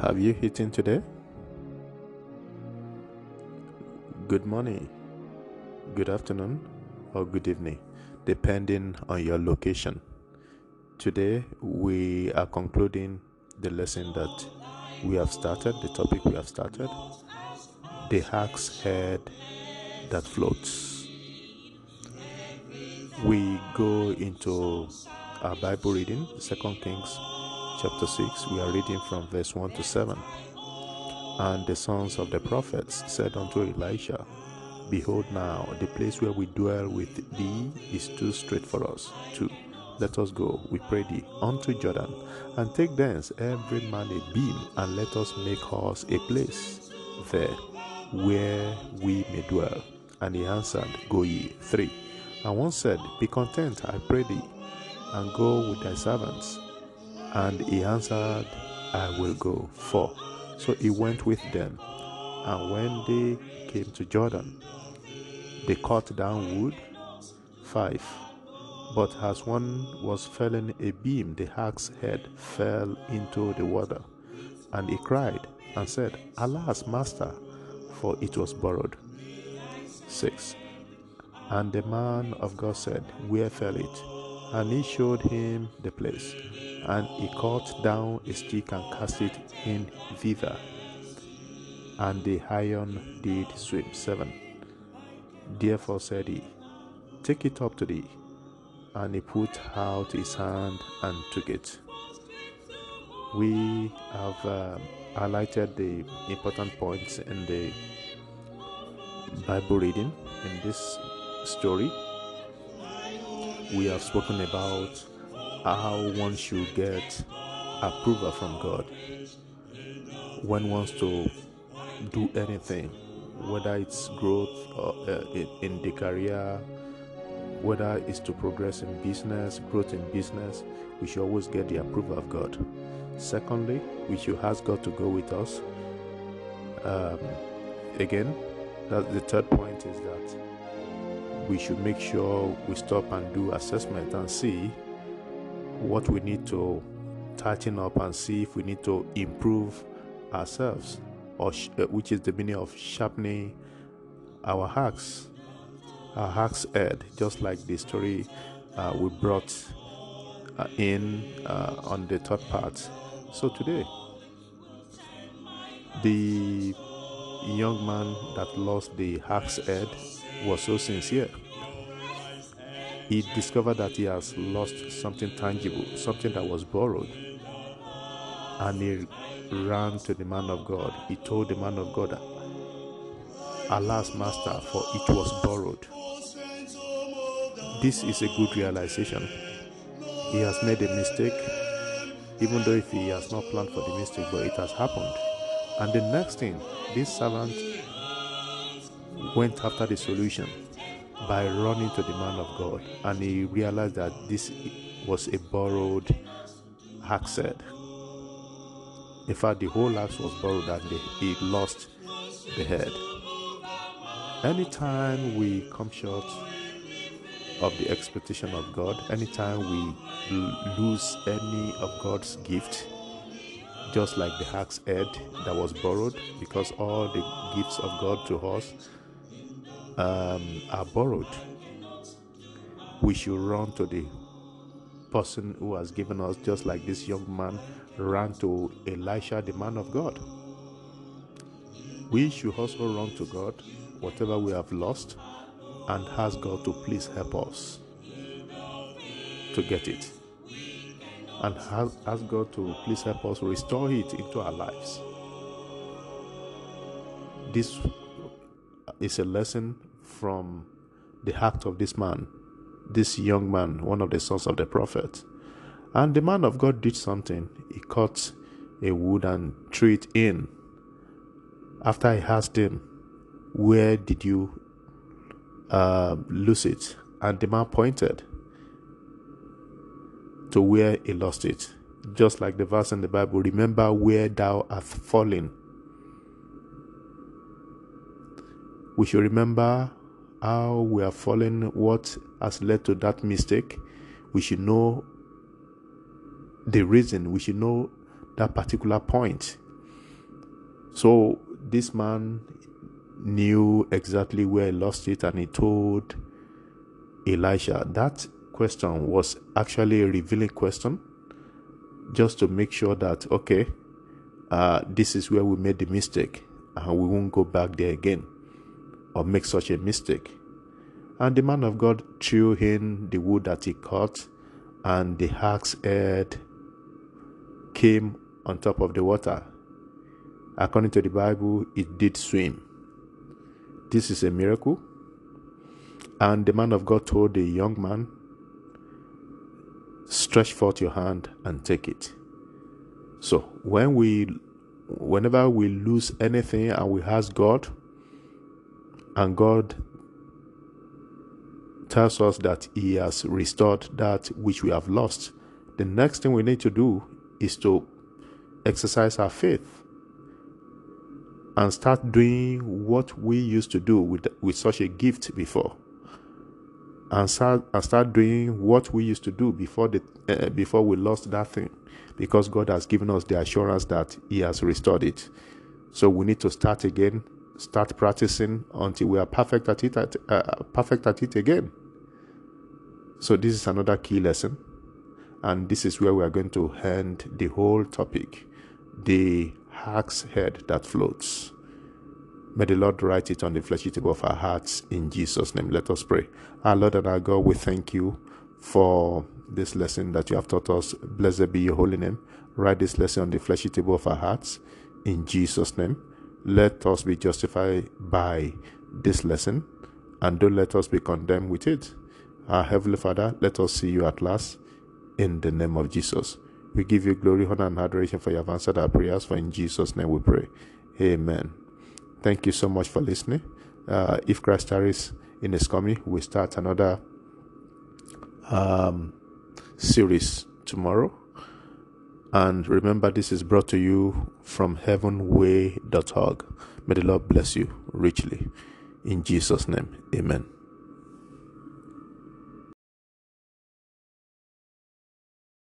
Have you eaten today? Good morning, good afternoon, or good evening, depending on your location. Today, we are concluding the lesson that we have started, the topic we have started the hack's head that floats. We go into our Bible reading, Second Kings chapter 6. We are reading from verse 1 to 7. And the sons of the prophets said unto Elisha, Behold, now the place where we dwell with thee is too straight for us. 2. Let us go, we pray thee, unto Jordan, and take thence every man a beam, and let us make us a place there where we may dwell. And he answered, Go ye. 3. And one said, Be content, I pray thee, and go with thy servants. And he answered, I will go. 4. So he went with them. And when they came to Jordan, they cut down wood. 5. But as one was felling a beam, the hack's head fell into the water. And he cried and said, Alas, master, for it was borrowed. 6. And the man of God said, Where fell it? And he showed him the place. And he cut down a stick and cast it in thither. And the iron did swim. 7. Therefore said he, Take it up to thee. And he put out his hand and took it. We have um, highlighted the important points in the Bible reading in this story. We have spoken about how one should get approval from God when wants to do anything, whether it's growth or, uh, in, the career, whether it's to progress in business, growth in business, we should always get the approval of God. Secondly, we should ask God to go with us. Um, again, that the third point is that we should make sure we stop and do assessment and see what we need to tighten up and see if we need to improve ourselves, or sh- uh, which is the meaning of sharpening our hacks, our hacks head, just like the story uh, we brought uh, in uh, on the third part. So today, the young man that lost the hack's head was so sincere. He discovered that he has lost something tangible, something that was borrowed. And he ran to the man of God. He told the man of God, Alas, master, for it was borrowed. This is a good realization. He has made a mistake, even though if he has not planned for the mistake, but it has happened. And the next thing, this servant went after the solution by running to the man of God, and he realized that this was a borrowed axe head. In fact, the whole axe was borrowed, and he lost the head. Anytime we come short of the expectation of God, anytime we lose any of God's gift, just like the hack's head that was borrowed, because all the gifts of God to us um, are borrowed. We should run to the person who has given us, just like this young man ran to Elisha, the man of God. We should also run to God, whatever we have lost, and ask God to please help us to get it and ask God to please help us restore it into our lives. This is a lesson from the act of this man, this young man, one of the sons of the prophet. And the man of God did something. He cut a wood and threw it in. After I asked him, Where did you uh, lose it? And the man pointed to where he lost it. Just like the verse in the Bible, remember where thou hast fallen. We should remember how we are fallen, what has led to that mistake. We should know the reason, we should know that particular point. So this man knew exactly where he lost it and he told Elisha. That question was actually a revealing question just to make sure that, okay, uh, this is where we made the mistake and we won't go back there again or make such a mistake. And the man of God threw in the wood that he cut, and the axe head came on top of the water. According to the Bible, it did swim. This is a miracle. And the man of God told the young man, Stretch forth your hand and take it. So when we whenever we lose anything and we ask God, and God tells us that He has restored that which we have lost, the next thing we need to do is to exercise our faith and start doing what we used to do with, with such a gift before. And start, and start doing what we used to do before the uh, before we lost that thing, because God has given us the assurance that He has restored it. So we need to start again, start practicing until we are perfect at it, at, uh, perfect at it again. So this is another key lesson, and this is where we are going to end the whole topic, the axe head that floats. May the Lord write it on the fleshy table of our hearts in Jesus' name. Let us pray. Our Lord and our God, we thank you for this lesson that you have taught us. Blessed be your holy name. Write this lesson on the fleshy table of our hearts in Jesus' name. Let us be justified by this lesson and don't let us be condemned with it. Our Heavenly Father, let us see you at last in the name of Jesus. We give you glory, honor, and adoration for you have answered our prayers. For in Jesus' name we pray. Amen. Thank you so much for listening. Uh, if Christ tarries in His coming, we start another um, series tomorrow. And remember, this is brought to you from heavenway.org. May the Lord bless you richly. In Jesus' name, amen.